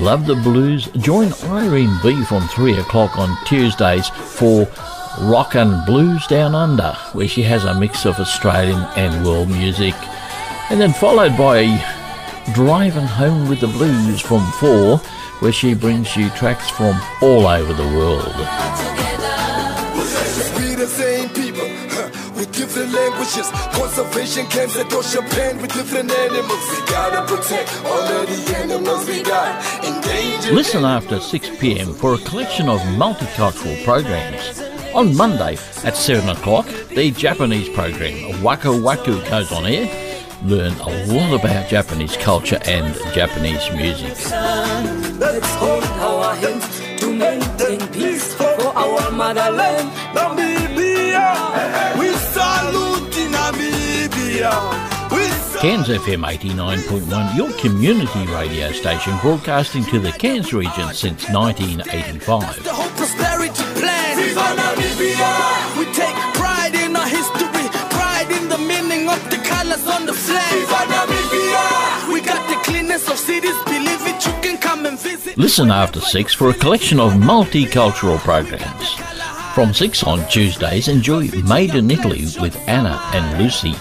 Love the Blues. Join Irene B from 3 o'clock on Tuesdays for Rock and Blues Down Under, where she has a mix of Australian and world music. And then followed by Driving Home with the Blues from 4, where she brings you tracks from all over the world. Different languages. Conservation camps that throw champagne with different animals. We gotta protect all of the animals we got. Endangered. Listen after 6 pm for a collection of multicultural programs. On Monday at 7 o'clock, the Japanese program, Waka Waku, goes on air. Learn a lot about Japanese culture and Japanese music. Let's hold our hands to maintain peace for our motherland. Namibia, we salute Namibia. We salute Cairns FM 89.1, your community radio station broadcasting to the Cairns region since 1985. The whole prosperity plan. Viva Namibia! We take pride in our history, pride in the meaning of the colors on the flag. Viva Namibia! We got the cleanness of cities, believe it, you can come and visit. Listen after 6 for a collection of multicultural programs. From 6 on Tuesdays, enjoy Made in Italy with Anna and Lucy.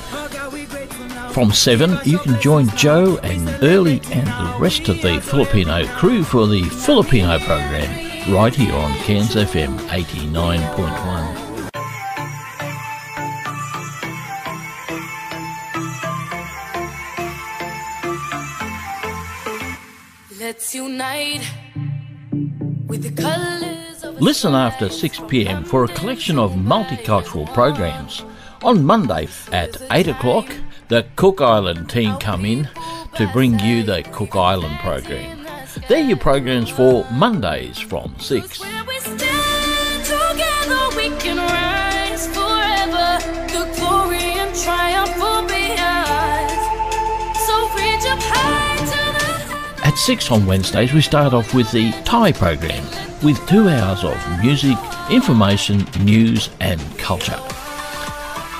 From 7, you can join Joe and Early and the rest of the Filipino crew for the Filipino program right here on Cairns FM 89.1. Let's unite with the colors of Listen after 6 pm for a collection of multicultural programs. On Monday at 8 o'clock, the Cook Island team come in to bring you the Cook Island program. They're your programs for Mondays from 6. Where we stand together, we can rise forever. The glory and triumph will be ours. So reach up high to the At 6 on Wednesdays, we start off with the Thai program with two hours of music, information, news, and culture.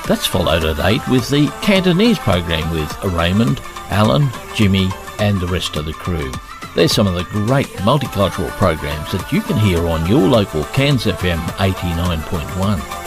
That's followed at 8 with the Cantonese program with Raymond, Alan, Jimmy, and the rest of the crew. There's some of the great multicultural programs that you can hear on your local Cairns FM 89.1.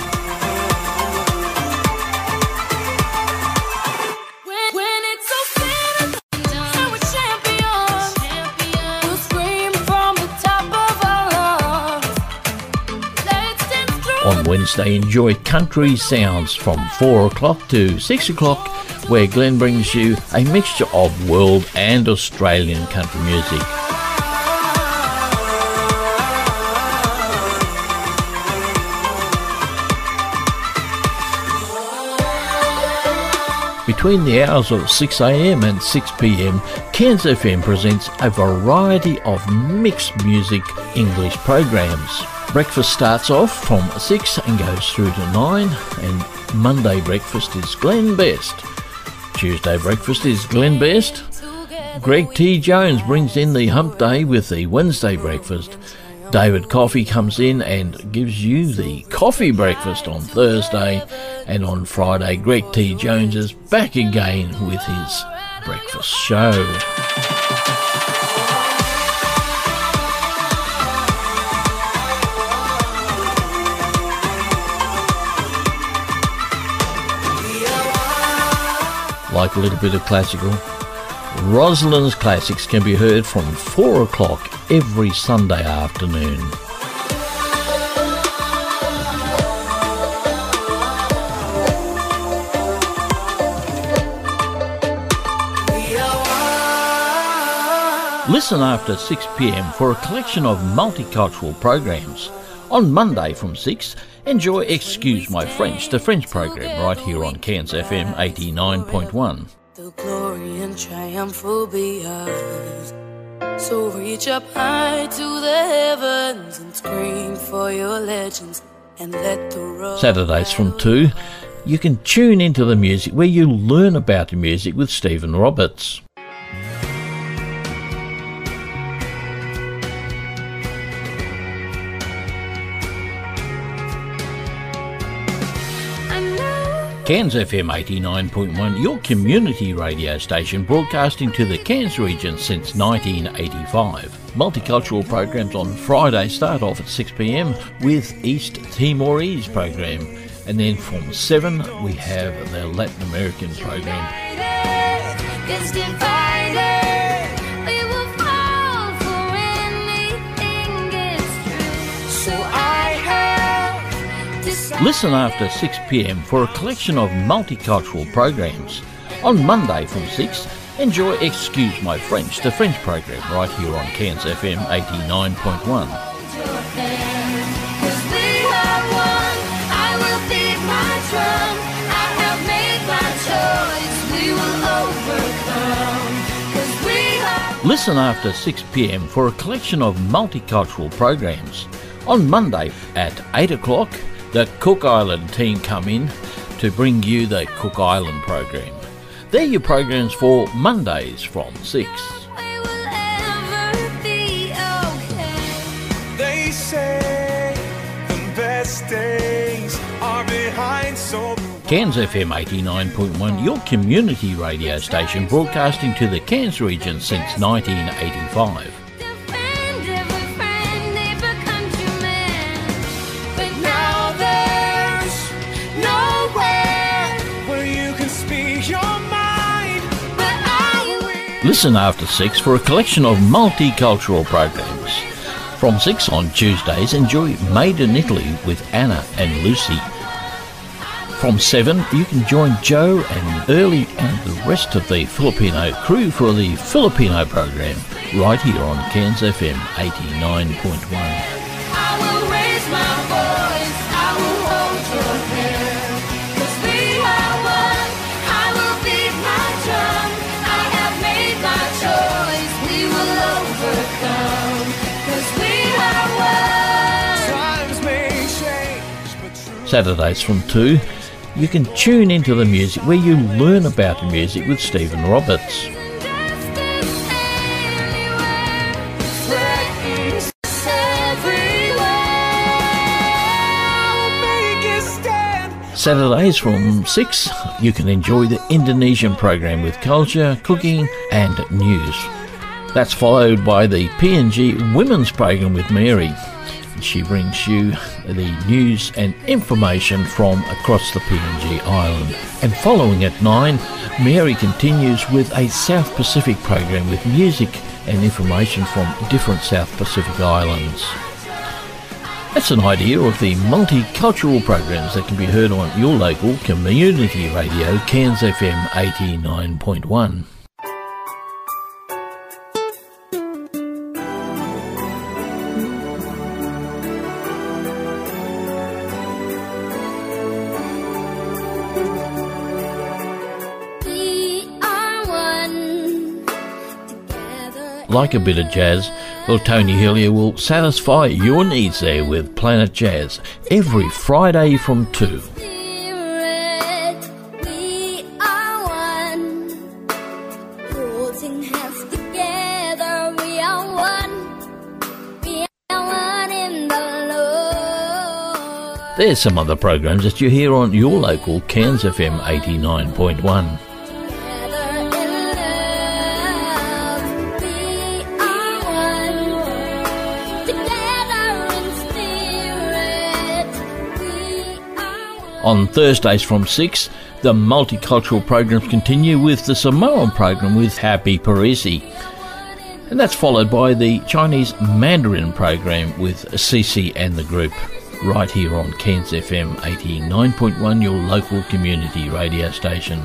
On Wednesday, enjoy country sounds from 4 o'clock to 6 o'clock, where Glenn brings you a mixture of world and Australian country music. Between the hours of 6am and 6pm, Cairns FM presents a variety of mixed music English programs. Breakfast starts off from 6 and goes through to 9, and Monday breakfast is Glenn Best. Tuesday breakfast is Glenn Best. Greg T. Jones brings in the hump day with the Wednesday breakfast. David Coffee comes in and gives you the coffee breakfast on Thursday. And on Friday, Greg T. Jones is back again with his breakfast show. Like a little bit of classical. Rosalind's Classics can be heard from 4 o'clock every Sunday afternoon. Listen after 6 pm for a collection of multicultural programs. On Monday from 6, enjoy Excuse My French, the French program, right here on Cairns FM 89.1. The glory and triumph will be ours. So reach up high to the heavens and scream for your legends and let the road. Saturdays from 2, you can tune into the music where you learn about the music with Stephen Roberts. Cairns FM 89.1, your community radio station broadcasting to the Cairns region since 1985. Multicultural programs on Friday start off at 6pm with East Timorese program. And then from 7 we have the Latin American program. Listen after 6pm for a collection of multicultural programs. On Monday from 6, enjoy Excuse My French, the French program, right here on Cairns FM 89.1. Listen after 6 pm for a collection of multicultural programs. On Monday at 8 o'clock, the Cook Island team come in to bring you the Cook Island program. They're your programs for Mondays from 6. They say the best days are behind so Cairns FM 89.1, your community radio station broadcasting to the Cairns region since 1985. Listen after 6 for a collection of multicultural programs. From 6 on Tuesdays, enjoy Made in Italy with Anna and Lucy. From 7, you can join Joe and Early and the rest of the Filipino crew for the Filipino program right here on Cairns FM 89.1. Saturdays from 2, you can tune into the music where you learn about music with Stephen Roberts. Saturdays from 6, you can enjoy the Indonesian program with culture, cooking, and news. That's followed by the PNG Women's program with Mary. She brings you the news and information from across the PNG island. And following at 9, Mary continues with a South Pacific program with music and information from different South Pacific islands. That's an idea of the multicultural programs that can be heard on your local community radio, Cairns FM 89.1. Like a bit of jazz, well, Tony Hillier will satisfy your needs there with Planet Jazz every Friday from 2. Spirit, we are one. Holding hands together, we are one. We are one in the Lord. There's some other programs that you hear on your local Cairns FM 89.1. On Thursdays from 6, the multicultural programs continue with the Samoan program with Happy Parisi. And that's followed by the Chinese Mandarin program with Cece and the group, right here on Cairns FM 89.1, your local community radio station.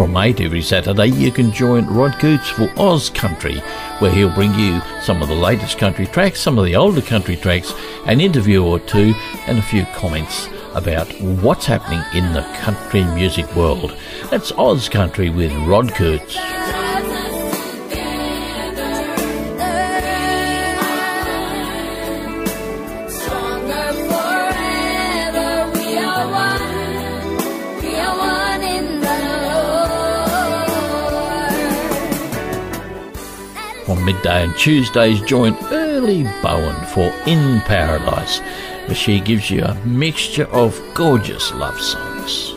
From 8 every Saturday, you can join Rod Coots for Oz Country, where he'll bring you some of the latest country tracks, some of the older country tracks, an interview or two, and a few comments about what's happening in the country music world. That's Oz Country with Rod Coots. midday and Tuesdays, join early Bowen for In Paradise, where she gives you a mixture of gorgeous love songs.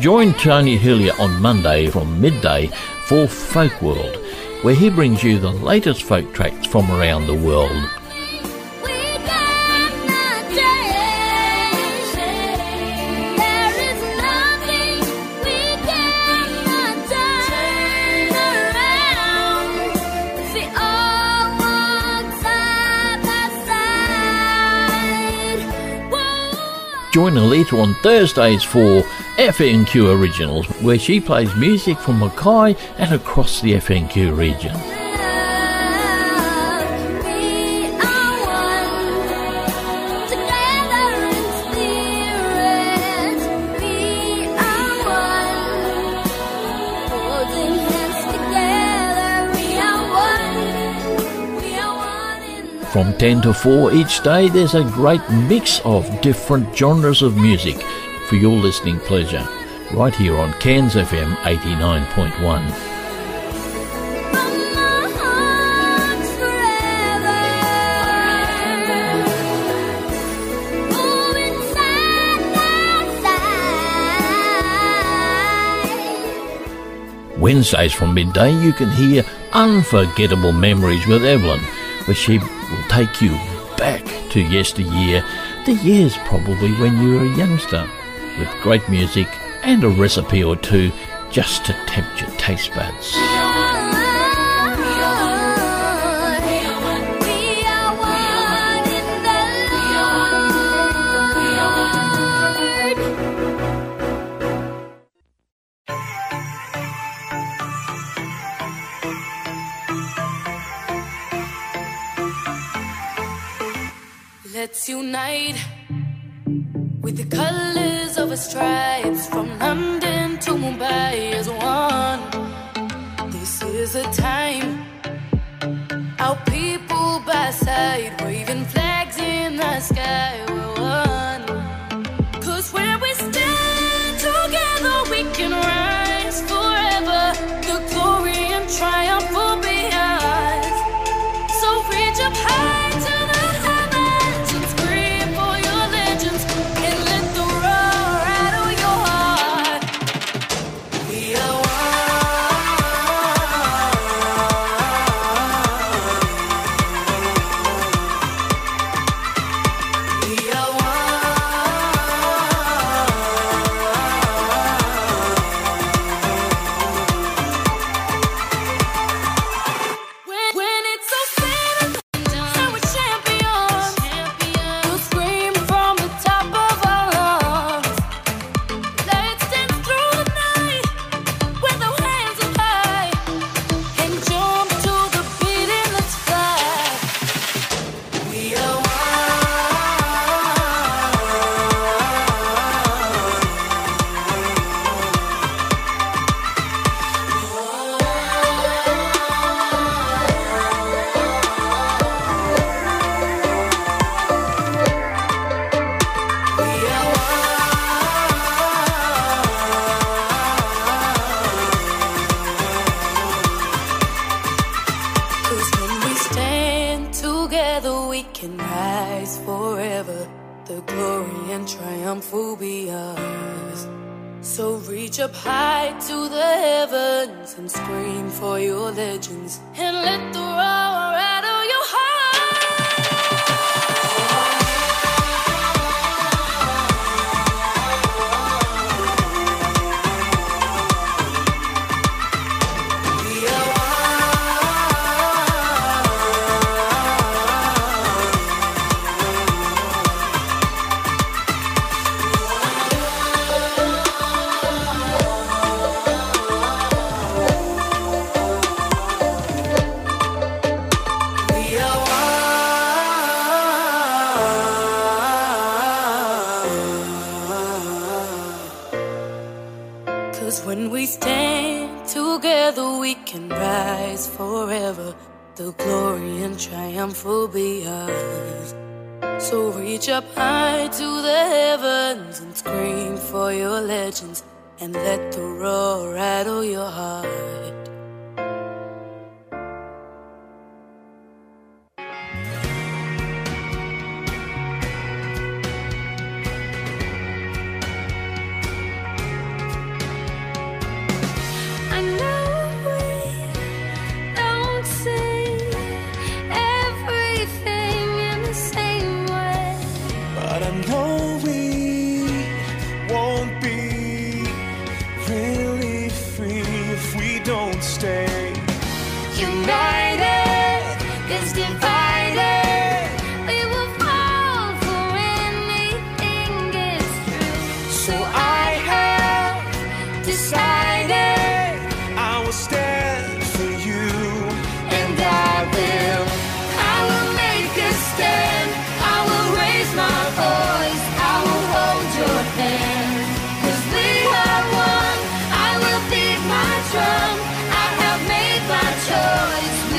Join Tony Hillier on Monday from midday for Folk World where he brings you the latest folk tracks from around the world. Join Alita on Thursdays for FNQ Originals, where she plays music from Mackay and across the FNQ region. From 10 to 4 each day, there's a great mix of different genres of music for your listening pleasure, right here on Cairns FM 89.1. Wednesdays from midday, you can hear Unforgettable Memories with Evelyn, where she will take you back to yesteryear, the years probably when you were a youngster, with great music and a recipe or two just to tempt your taste buds. Let's unite with the our stripes glory and triumph will be ours. So reach up high to the heavens and scream for your legends and let the roar stand together, we can rise forever. The glory and triumph will be ours. So reach up high to the heavens and scream for your legends, and let the roar rattle your heart.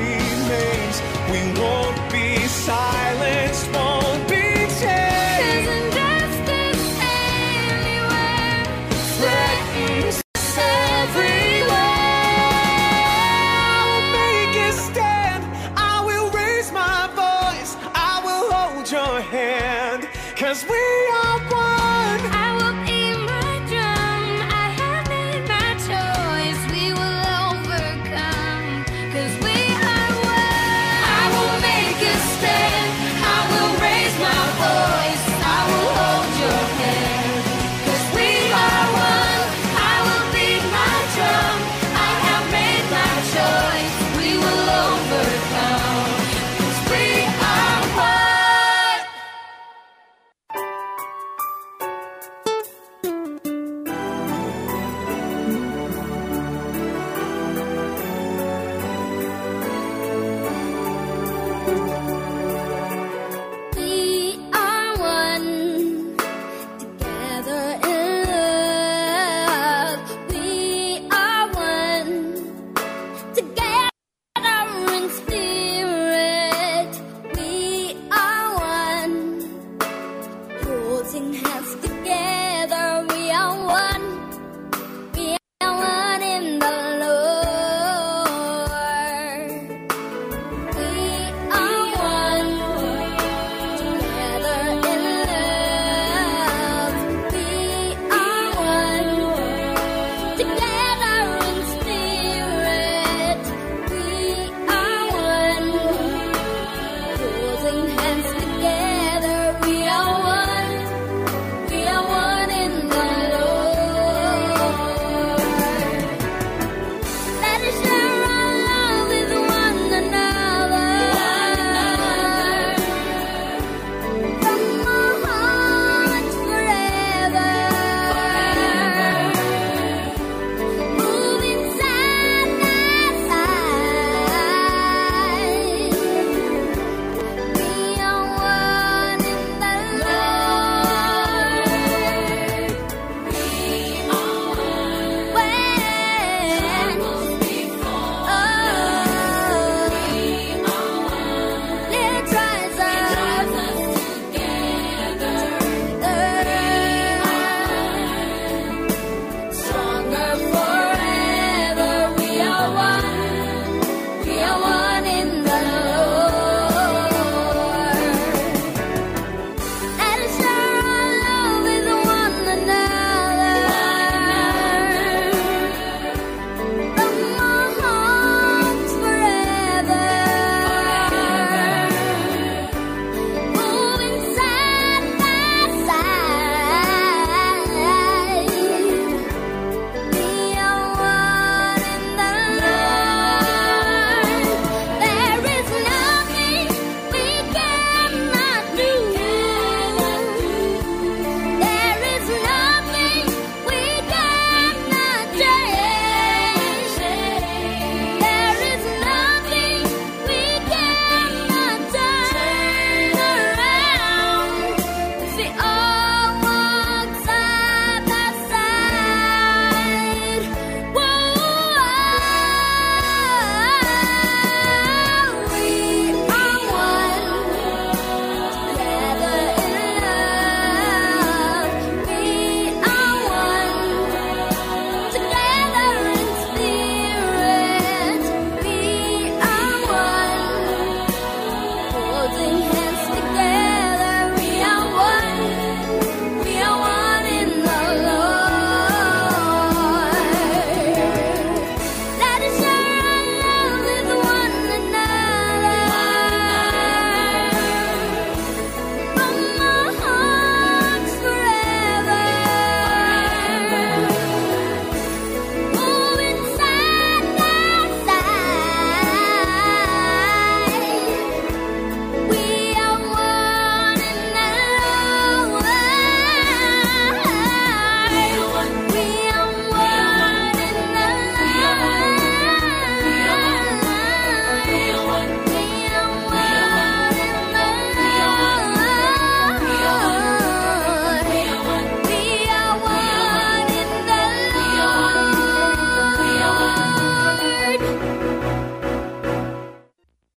remains. We won't be silenced. Won't